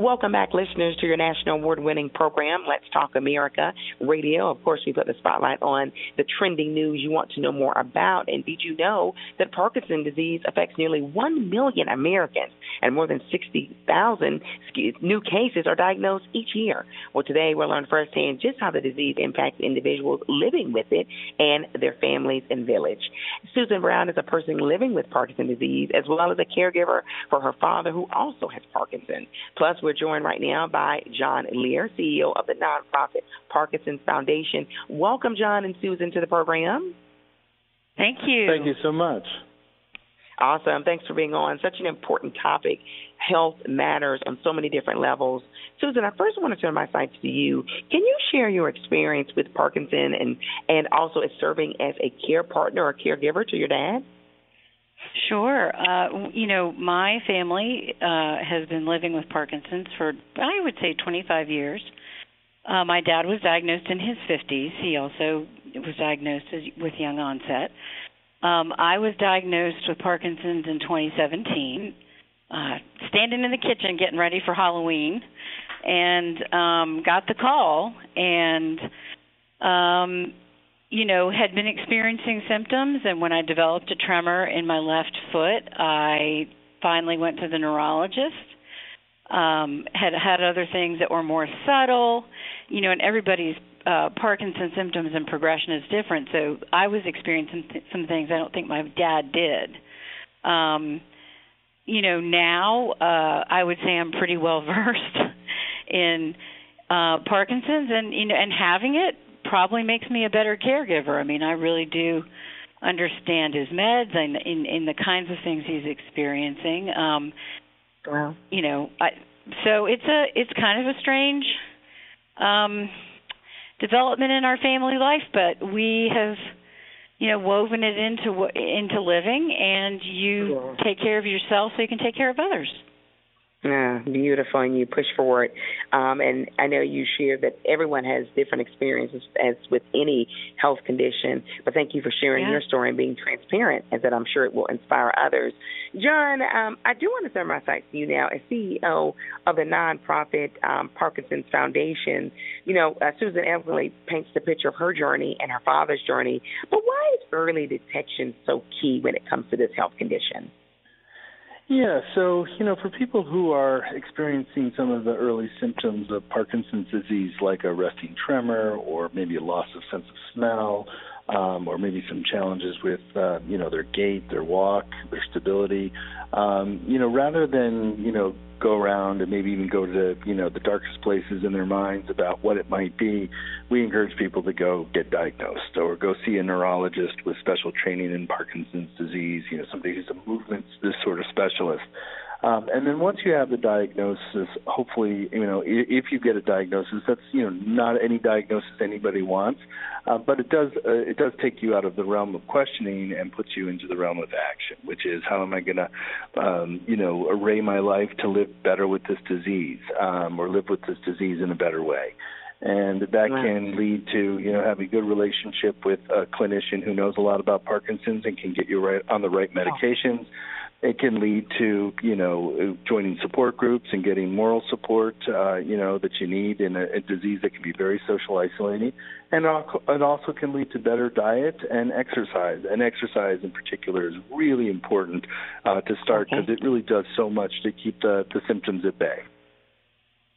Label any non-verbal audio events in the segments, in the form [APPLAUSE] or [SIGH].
Welcome back, listeners, to your national award winning program, Let's Talk America Radio. Of course, we put the spotlight on the trending news you want to know more about. And did you know that Parkinson's disease affects nearly 1 million Americans and more than 60,000 new cases are diagnosed each year? Well, today we'll learn firsthand just how the disease impacts individuals living with it and their families and village. Susan Brown is a person living with Parkinson's disease as well as a caregiver for her father who also has Parkinson's. Plus, we're joined right now by John Lehr, CEO of the nonprofit Parkinson's Foundation. Welcome, John and Susan, to the program. Thank you. Thank you so much. Awesome. Thanks for being on. Such an important topic. Health matters on so many different levels. Susan, I first want to turn my sights to you. Can you share your experience with Parkinson and, and also as serving as a care partner or caregiver to your dad? Sure. Uh, you know, my family uh, has been living with Parkinson's for, I would say, 25 years. Uh, my dad was diagnosed in his 50s. He also was diagnosed as, with young onset. Um, I was diagnosed with Parkinson's in 2017, uh, standing in the kitchen getting ready for Halloween, and um, got the call and um, you know, had been experiencing symptoms, and when I developed a tremor in my left foot, I finally went to the neurologist. Um, had had other things that were more subtle, you know, and everybody's uh, Parkinson's symptoms and progression is different. So I was experiencing th- some things I don't think my dad did. Um, you know, now uh, I would say I'm pretty well [LAUGHS] versed in uh, Parkinson's, and you know, and having it probably makes me a better caregiver. I mean, I really do understand his meds and in in the kinds of things he's experiencing. Um wow. You know, I so it's a it's kind of a strange um development in our family life, but we have you know woven it into into living and you yeah. take care of yourself so you can take care of others. Yeah, beautiful, and you push forward. Um, and I know you share that everyone has different experiences as with any health condition. But thank you for sharing yeah. your story and being transparent, and that I'm sure it will inspire others. John, um, I do want to turn my sights to you now as CEO of the nonprofit um, Parkinson's Foundation. You know, uh, Susan elegantly paints the picture of her journey and her father's journey. But why is early detection so key when it comes to this health condition? Yeah, so, you know, for people who are experiencing some of the early symptoms of Parkinson's disease, like a resting tremor or maybe a loss of sense of smell, um, or maybe some challenges with, uh, you know, their gait, their walk, their stability, um, you know, rather than, you know, go around and maybe even go to you know the darkest places in their minds about what it might be, we encourage people to go get diagnosed or go see a neurologist with special training in Parkinson's disease. You know, somebody who's a movement this sort of specialist. Um, and then once you have the diagnosis, hopefully, you know, if you get a diagnosis, that's you know not any diagnosis anybody wants, uh, but it does uh, it does take you out of the realm of questioning and puts you into the realm of action, which is how am I going to, um, you know, array my life to live better with this disease um, or live with this disease in a better way. And that can lead to you know having a good relationship with a clinician who knows a lot about Parkinson's and can get you right on the right medications. It can lead to you know joining support groups and getting moral support uh, you know that you need in a, a disease that can be very social isolating, and it also can lead to better diet and exercise. And exercise in particular is really important uh, to start because okay. it really does so much to keep the, the symptoms at bay.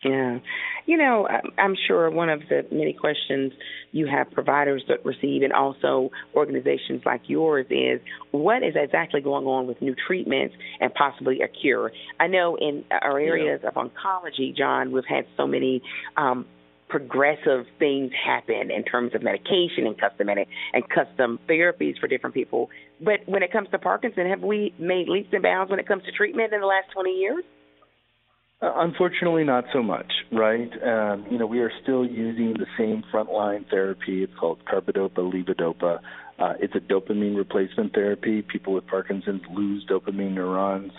Yeah. You know, I'm sure one of the many questions you have providers that receive and also organizations like yours is what is exactly going on with new treatments and possibly a cure? I know in our areas yeah. of oncology, John, we've had so many um, progressive things happen in terms of medication and custom and, and custom therapies for different people. But when it comes to Parkinson, have we made leaps and bounds when it comes to treatment in the last 20 years? Uh, unfortunately, not so much, right? Um, you know, we are still using the same frontline therapy. It's called carbidopa levodopa. Uh, it's a dopamine replacement therapy. People with Parkinson's lose dopamine neurons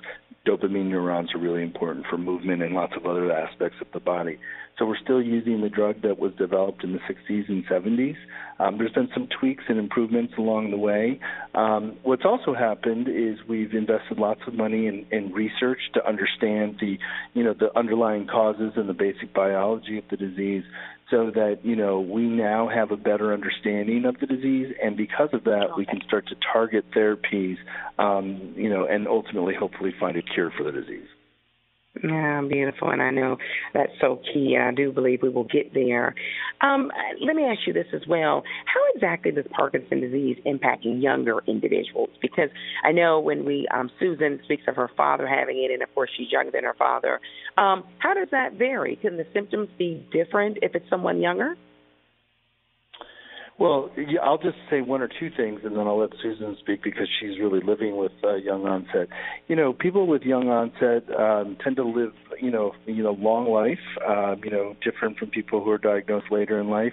dopamine neurons are really important for movement and lots of other aspects of the body. So we're still using the drug that was developed in the 60s and 70s. Um, there's been some tweaks and improvements along the way. Um, what's also happened is we've invested lots of money in, in research to understand the, you know, the underlying causes and the basic biology of the disease so that you know we now have a better understanding of the disease, and because of that, we can start to target therapies, um, you know, and ultimately, hopefully, find a cure for the disease. Yeah, beautiful, and I know that's so key, and I do believe we will get there. Um, let me ask you this as well: How exactly does Parkinson's disease impact younger individuals? Because I know when we um, Susan speaks of her father having it, and of course she's younger than her father. Um, how does that vary? Can the symptoms be different if it's someone younger? Well, yeah, I'll just say one or two things, and then I'll let Susan speak because she's really living with uh, young onset. You know, people with young onset um, tend to live, you know, you know, long life. Um, you know, different from people who are diagnosed later in life.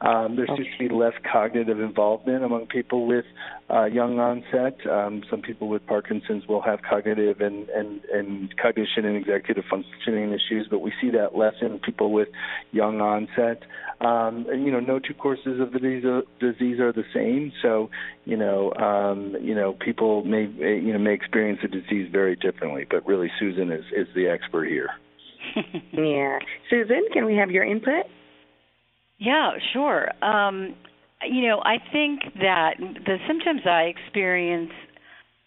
Um, there okay. seems to be less cognitive involvement among people with uh, young onset. Um, some people with Parkinson's will have cognitive and, and, and cognition and executive functioning issues, but we see that less in people with young onset. Um, and, you know, no two courses of the disease, disease are the same. So, you know, um, you know, people may, you know, may experience the disease very differently. But really, Susan is is the expert here. [LAUGHS] yeah, Susan, can we have your input? Yeah, sure. Um, you know, I think that the symptoms I experience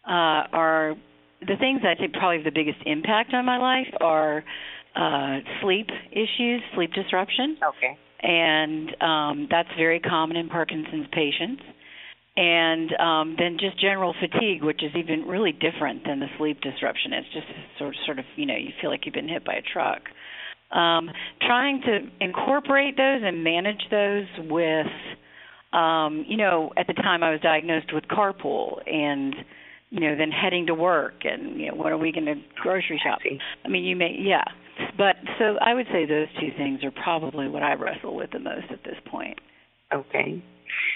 uh, are the things I think probably have the biggest impact on my life are uh, sleep issues, sleep disruption. Okay. And um, that's very common in Parkinson's patients. And um, then just general fatigue, which is even really different than the sleep disruption. It's just sort of, sort of, you know, you feel like you've been hit by a truck. Um, trying to incorporate those and manage those with um, you know, at the time I was diagnosed with carpool and you know, then heading to work and you know, when are we going to grocery shop? I mean, you may yeah. But so I would say those two things are probably what I wrestle with the most at this point. Okay.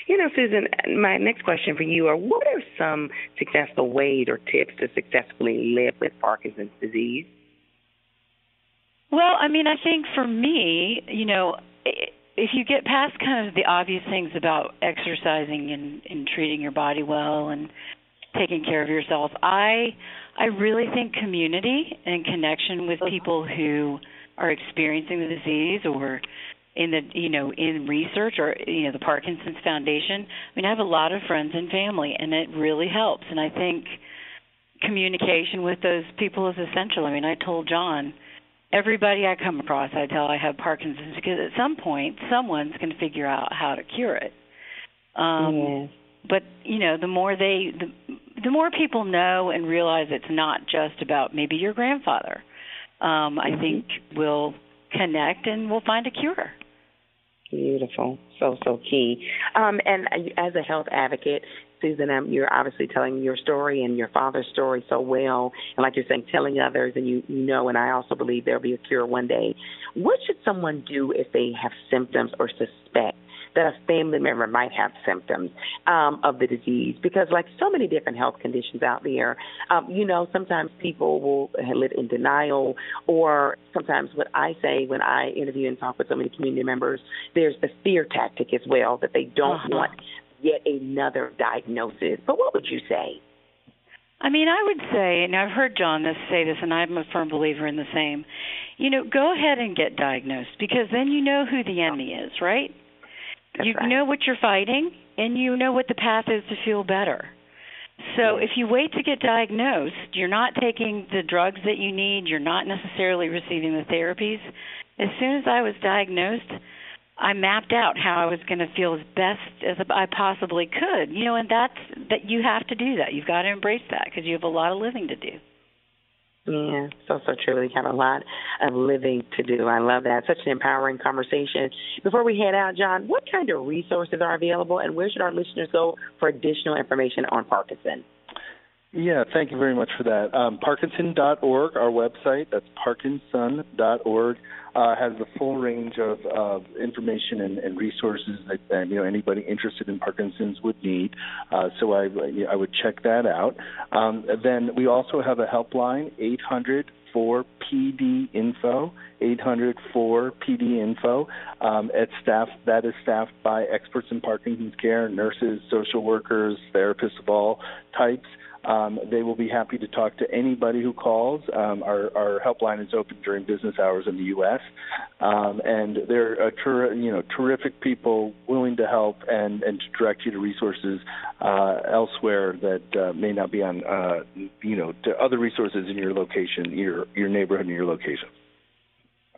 You know, Susan, my next question for you are what are some successful ways or tips to successfully live with Parkinson's disease? Well, I mean, I think for me, you know, if you get past kind of the obvious things about exercising and, and treating your body well and taking care of yourself, I I really think community and connection with people who are experiencing the disease or in the you know in research or you know the Parkinson's Foundation. I mean, I have a lot of friends and family, and it really helps. And I think communication with those people is essential. I mean, I told John everybody I come across, I tell I have Parkinson's because at some point someone's going to figure out how to cure it. Um, yes. But you know, the more they, the, the more people know and realize it's not just about maybe your grandfather. Um, mm-hmm. I think we'll connect and we'll find a cure. Beautiful, so so key. Um, and as a health advocate, Susan, um, you're obviously telling your story and your father's story so well, and like you're saying, telling others, and you, you know, and I also believe there'll be a cure one day. What should someone do if they have symptoms or suspect that a family member might have symptoms um, of the disease? Because, like so many different health conditions out there, um, you know, sometimes people will live in denial, or sometimes what I say when I interview and talk with so many community members, there's the fear tactic as well that they don't uh-huh. want yet another diagnosis. But what would you say? I mean, I would say, and I've heard John this say this, and I'm a firm believer in the same. You know, go ahead and get diagnosed because then you know who the enemy is, right? That's you right. know what you're fighting, and you know what the path is to feel better. So if you wait to get diagnosed, you're not taking the drugs that you need, you're not necessarily receiving the therapies. As soon as I was diagnosed, I mapped out how I was going to feel as best as I possibly could. You know, and that's that you have to do that. You've got to embrace that because you have a lot of living to do. Yeah, so so true. You have a lot of living to do. I love that. Such an empowering conversation. Before we head out, John, what kind of resources are available, and where should our listeners go for additional information on Parkinson? Yeah, thank you very much for that. Um, Parkinson.org, our website, that's parkinson.org, uh, has the full range of uh, information and, and resources that, you know anybody interested in Parkinson's would need. Uh, so I, I would check that out. Um, then we also have a helpline, 800 for PD info, 800 for PD info. Um, at staff that is staffed by experts in Parkinson's care, nurses, social workers, therapists of all types. Um, they will be happy to talk to anybody who calls. Um, our, our, helpline is open during business hours in the U.S. Um, and they're ter- you know terrific people willing to help and, and to direct you to resources uh, elsewhere that uh, may not be on uh, you know to other resources in your location, your your neighborhood, and your location.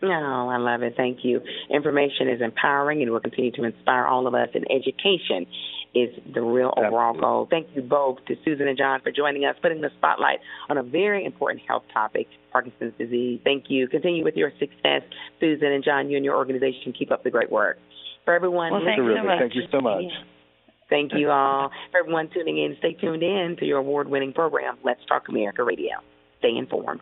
Oh, I love it. Thank you. Information is empowering and will continue to inspire all of us and education is the real overall Absolutely. goal. Thank you both to Susan and John for joining us, putting the spotlight on a very important health topic, Parkinson's disease. Thank you. Continue with your success, Susan and John. You and your organization keep up the great work. For everyone, well, thank you so much. Thank you so much. Thank you all. For everyone tuning in, stay tuned in to your award-winning program, Let's Talk America Radio. Stay informed.